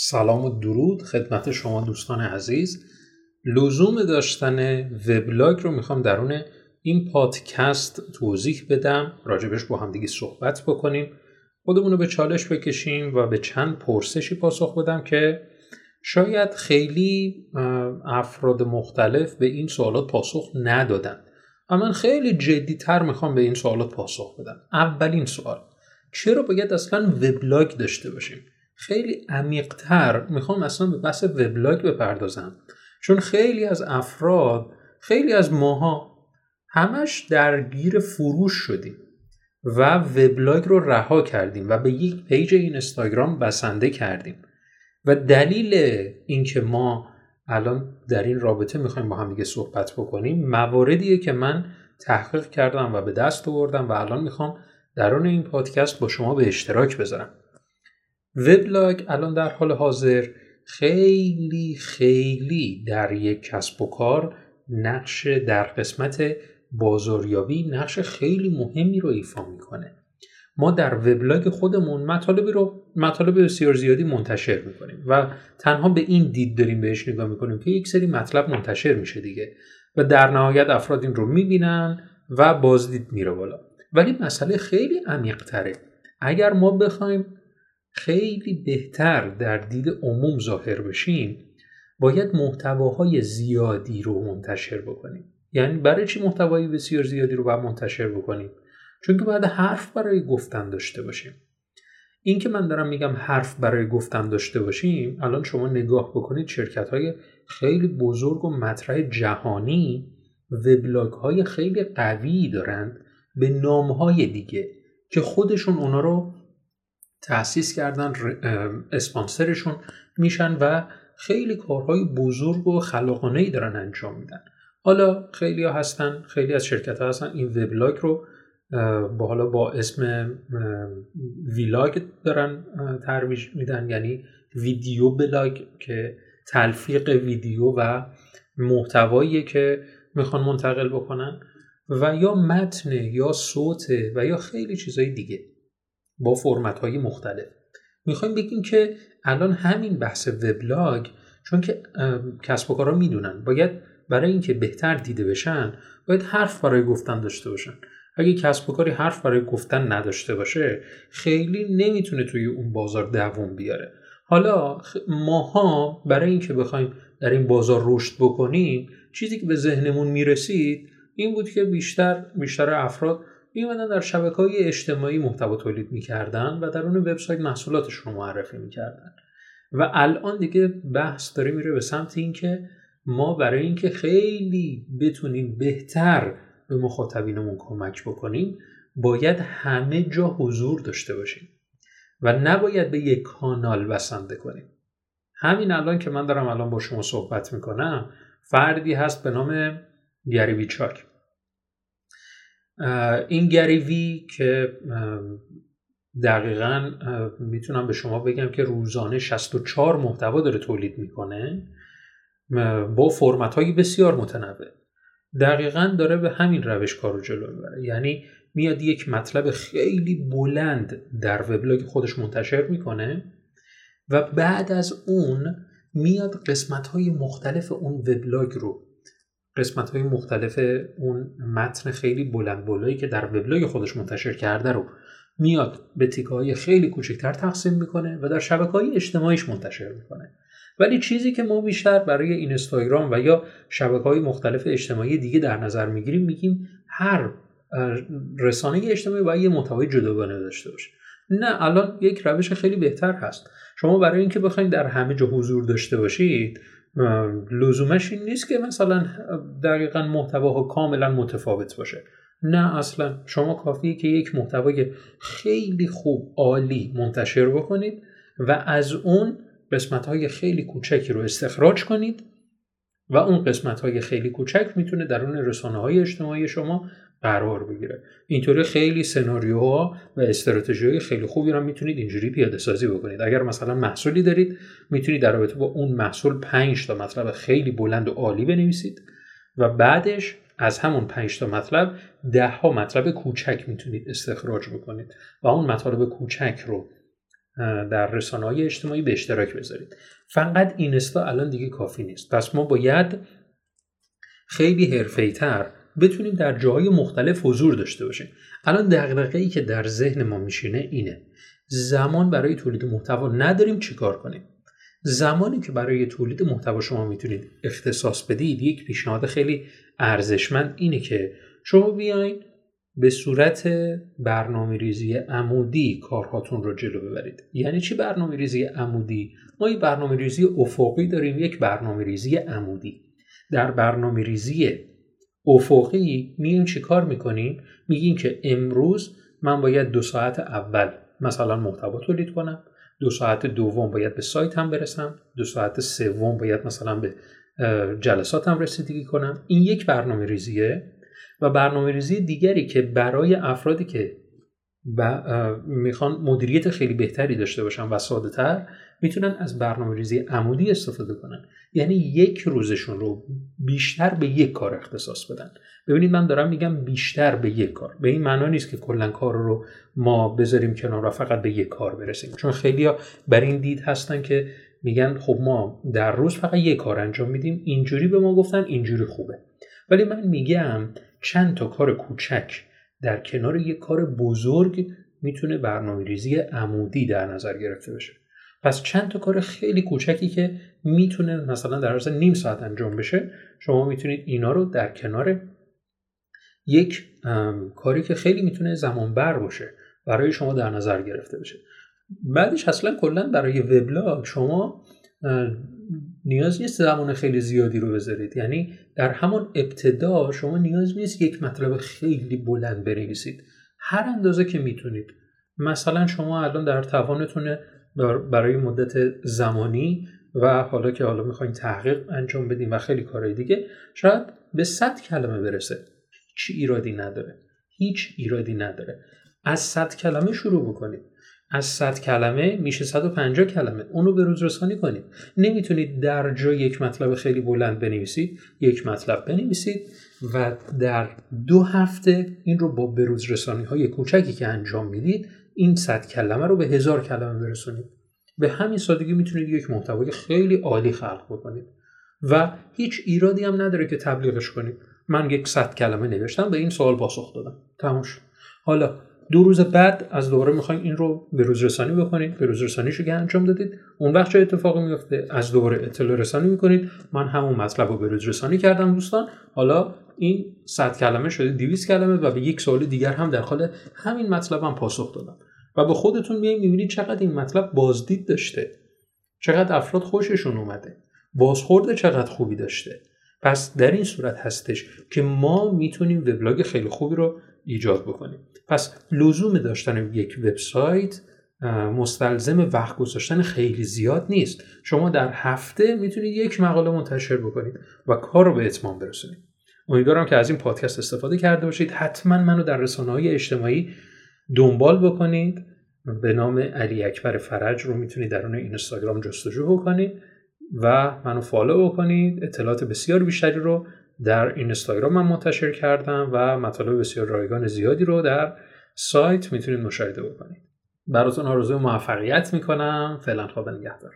سلام و درود خدمت شما دوستان عزیز. لزوم داشتن وبلاگ رو می‌خوام درون این پادکست توضیح بدم. راجبش با هم دیگه صحبت بکنیم. خودمون رو به چالش بکشیم و به چند پرسشی پاسخ بدم که شاید خیلی افراد مختلف به این سوالات پاسخ ندادن. اما من خیلی جدی تر می‌خوام به این سوالات پاسخ بدم. اولین سوال چرا باید اصلا وبلاگ داشته باشیم؟ خیلی عمیقتر می‌خوام اصلا به بحث وبلاگ بپردازم. چون خیلی از افراد خیلی از ماها همش درگیر فروش شدیم و وبلاگ رو رها کردیم و به یک پیج اینستاگرام بسنده کردیم. و دلیل اینکه ما الان در این رابطه می‌خوایم با هم دیگه صحبت بکنیم مواردیه که من تحقیق کردم و به دست آوردم و الان می‌خوام درون این پادکست با شما به اشتراک بذارم. وبلاگ الان در حال حاضر. خیلی خیلی در یک کسب و کار نقش در قسمت بازاریابی نقش خیلی مهمی رو ایفا می‌کنه. ما در وبلاگ خودمون مطالبی رو مطالب بسیار زیادی منتشر می‌کنیم و تنها به این دید داریم بهش نگاه می‌کنیم که یک سری مطلب منتشر میشه دیگه و در نهایت افراد این رو می‌بینن و بازدید میره بالا. ولی مسئله خیلی عمیقتره. اگر ما بخوایم خیلی بهتر در دید عموم ظاهر بشیم باید محتواهای زیادی رو منتشر بکنیم. یعنی برای چی محتوای بسیار زیادی رو باید منتشر بکنیم؟ چون که باید حرف برای گفتن داشته باشیم. این که من دارم میگم حرف برای گفتن داشته باشیم الان شما نگاه بکنید شرکت های خیلی بزرگ و مطرح جهانی وبلاگ های خیلی قوی دارند به نام های دیگه که خودشون اونا رو تأسیس کردن اسپانسرشون میشن و خیلی کارهای بزرگ و خلاقانه ای دارن انجام میدن. حالا خیلی ها هستن خیلی از شرکت ها هستن. این وبلاگ رو با حالا با اسم ویلاگ دارن ترویج میدن. یعنی ویدیو بلاگ که تلفیق ویدیو و محتوایی که می‌خوان منتقل بکنن و یا متن یا صوت و یا خیلی چیزهای دیگه. با فرمت های مختلف. می‌خوایم بگیم که الان همین بحث وبلاگ چون که کسب و کارا می‌دونن باید برای اینکه بهتر دیده بشن باید حرف برای گفتن داشته باشن. اگه کسب و کاری حرف برای گفتن نداشته باشه خیلی نمی‌تونه توی اون بازار دووم بیاره. حالا ماها برای اینکه بخوایم در این بازار رشد بکنیم چیزی که به ذهنمون می‌رسید این بود که بیشتر بیشتر افراد میمدن در شبکه های اجتماعی محتوا تولید می‌کردن و در اون وبسایت محصولاتشون رو معرفی می‌کردن. و الان دیگه بحث داره میره به سمت اینکه ما برای اینکه خیلی بتونیم بهتر به مخاطبینمون کمک بکنیم باید همه جا حضور داشته باشیم و نباید به یک کانال بسنده کنیم. همین الان که من دارم الان با شما صحبت می‌کنم فردی هست به نام گریوی چاک این گریوی که دقیقا می‌تونم به شما بگم که روزانه 64 محتوا داره تولید می‌کنه با فرمت های بسیار متنوع. دقیقا داره به همین روش کار رو جلو می‌بره. یعنی میاد یک مطلب خیلی بلند در وبلاگ خودش منتشر می‌کنه و بعد از اون میاد قسمت های مختلف اون وبلاگ رو قسمت های مختلف اون متن خیلی بلند بلایی که در وبلاگ خودش منتشر کرده رو میاد به تیکه های خیلی کوچکتر تقسیم می‌کنه و در شبکه های اجتماعیش منتشر می‌کنه. ولی چیزی که ما بیشتر برای اینستاگرام و یا شبکه های مختلف اجتماعی دیگه در نظر می‌گیریم میگیم هر رسانه اجتماعی باید یه محتوای جداگانه داشته باشه. نه الان یک روش خیلی بهتر هست. شما برای اینکه بخواید در همه جا حضور داشته باشید لزومش این نیست که مثلا دقیقا محتواها کاملا متفاوت باشه. نه اصلا شما کافیه که یک محتوای خیلی خوب عالی منتشر بکنید و از اون قسمت های خیلی کوچکی رو استخراج کنید و اون قسمت های خیلی کوچک می‌تونه در اون رسانه های اجتماعی شما قرار بگیره. اینطوری خیلی سناریوها و استراتژی خیلی خوبی رو می‌تونید اینجوری پیاده سازی بکنید. اگر مثلا محصولی دارید می‌تونید در رابطه با اون محصول 5 تا مطلب خیلی بلند و عالی بنویسید و بعدش از همون 5 تا مطلب ده ها مطلب کوچک می‌تونید استخراج بکنید و اون مطالب کوچک رو در رسانه های اجتماعی به اشتراک بذارید. فقط اینستا الان دیگه کافی نیست. پس ما باید خیلی تر بتونیم در جاهای مختلف حضور داشته باشیم. الان دغدغه ای که در ذهن ما میشینه اینه. زمان برای تولید محتوا نداریم چیکار کنیم؟ زمانی که برای تولید محتوا شما می‌تونید اختصاص بدید یک پیشنهاد خیلی ارزشمند اینه که شما بیاین به صورت برنامه ریزی عمودی کارهاتون رو جلو ببرید. یعنی چی برنامه ریزی عمودی؟ ما یک برنامه ریزی افقی داریم یک برنامه ریزی عمودی. در برنامه ریزی افقی میگیم چی کار می‌کنیم؟ میگیم که امروز من باید دو ساعت اول مثلا محتوا تولید کنم دو ساعت دوم باید به سایت هم برسم دو ساعت سوم باید مثلا به جلساتم رسیدگی کنم این یک برنامه ریزیه و برنامه ریزی دیگری که برای افرادی که می‌خوان مدیریت خیلی بهتری داشته باشن و ساده تر می‌تونن از برنامه ریزی عمودی استفاده کنن. یعنی یک روزشون رو بیشتر به یک کار اختصاص بدن. ببینید من دارم میگم بیشتر به یک کار. به این معنا نیست که کلا کار رو ما بذاریم کنار و فقط به یک کار برسیم. چون خیلی بر این دید هستن که میگن خب ما در روز فقط یک کار انجام میدیم. اینجوری به ما گفتن اینجوری خوبه. ولی من میگم چند تا کار کوچک در کنار یک کار بزرگ می‌تونه برنامه ریزی عمودی در نظر گرفته بشه. پس چند تا کار خیلی کوچکی که می‌تونه مثلا در عرض نیم ساعت انجام بشه شما می‌تونید اینا رو در کنار یک کاری که خیلی می‌تونه زمان بر باشه برای شما در نظر گرفته بشه. بعدش اصلا کلا برای وبلاگ شما نیاز نیست زمان خیلی زیادی رو بذارید. یعنی در همان ابتدا شما نیاز نیست یک مطلب خیلی بلند بنویسید. هر اندازه که می‌تونید. مثلا شما الان در توانتونه برای مدت زمانی و حالا که حالا می‌خواین تحقیق انجام بدین و خیلی کارهای دیگه شاید به 100 کلمه برسه. هیچ ایرادی نداره. هیچ ایرادی نداره. از 100 کلمه شروع بکنید. از 100 کلمه میشه 150 کلمه. اونو به روز رسانی کنید. نمی‌تونید در جا یک مطلب خیلی بلند بنویسید یک مطلب بنویسید و در دو هفته این رو با بروز رسانی های کوچکی که انجام می‌دید این 100 کلمه رو به هزار کلمه برسونید. به همین سادگی می‌تونید یک محتوای خیلی عالی خلق بکنید. و هیچ ایرادی هم نداره که تبلیغش کنید. من یک 100 کلمه نوشتم به این سوال پاسخ دادم. تموش حالا دو روز بعد از دوباره می‌خواین این رو به روز رسانی بکنید به روز رسانیشو که انجام دادید. اون وقت چه اتفاقی میفته از دوباره اطلاع رسانی می‌کنید. من همون مطلب رو به روز رسانی کردم دوستان. حالا این 100 کلمه شده 200 کلمه و به یک سوال دیگر هم در حال همین مطلب هم پاسخ دادم. و به خودتون میایین می‌بینید چقدر این مطلب بازدید داشته. چقدر افراد خوششون اومده. بازخورده چقدر خوبی داشته. پس در این صورت هستش که ما می‌تونیم وبلاگ خیلی خوبی رو ایجاد بکنیم. پس لزوم داشتن یک وبسایت مستلزم وقت گذاشتن خیلی زیاد نیست. شما در هفته می‌تونید یک مقاله منتشر بکنید و کار رو به اتمام برسونید. امیدوارم که از این پادکست استفاده کرده باشید. حتما منو در رسانه های اجتماعی دنبال بکنید. به نام علی اکبر فرج رو می‌تونید در اون اینستاگرام جستجو بکنید و منو فالو بکنید. اطلاعات بسیار بیشتری رو در اینستاگرام من منتشر کردم و مطالب بسیار رایگان زیادی رو در سایت می‌تونید مشاهده بکنید. براتون آرزوی موفقیت می‌کنم. فعلا خواب نگهدار.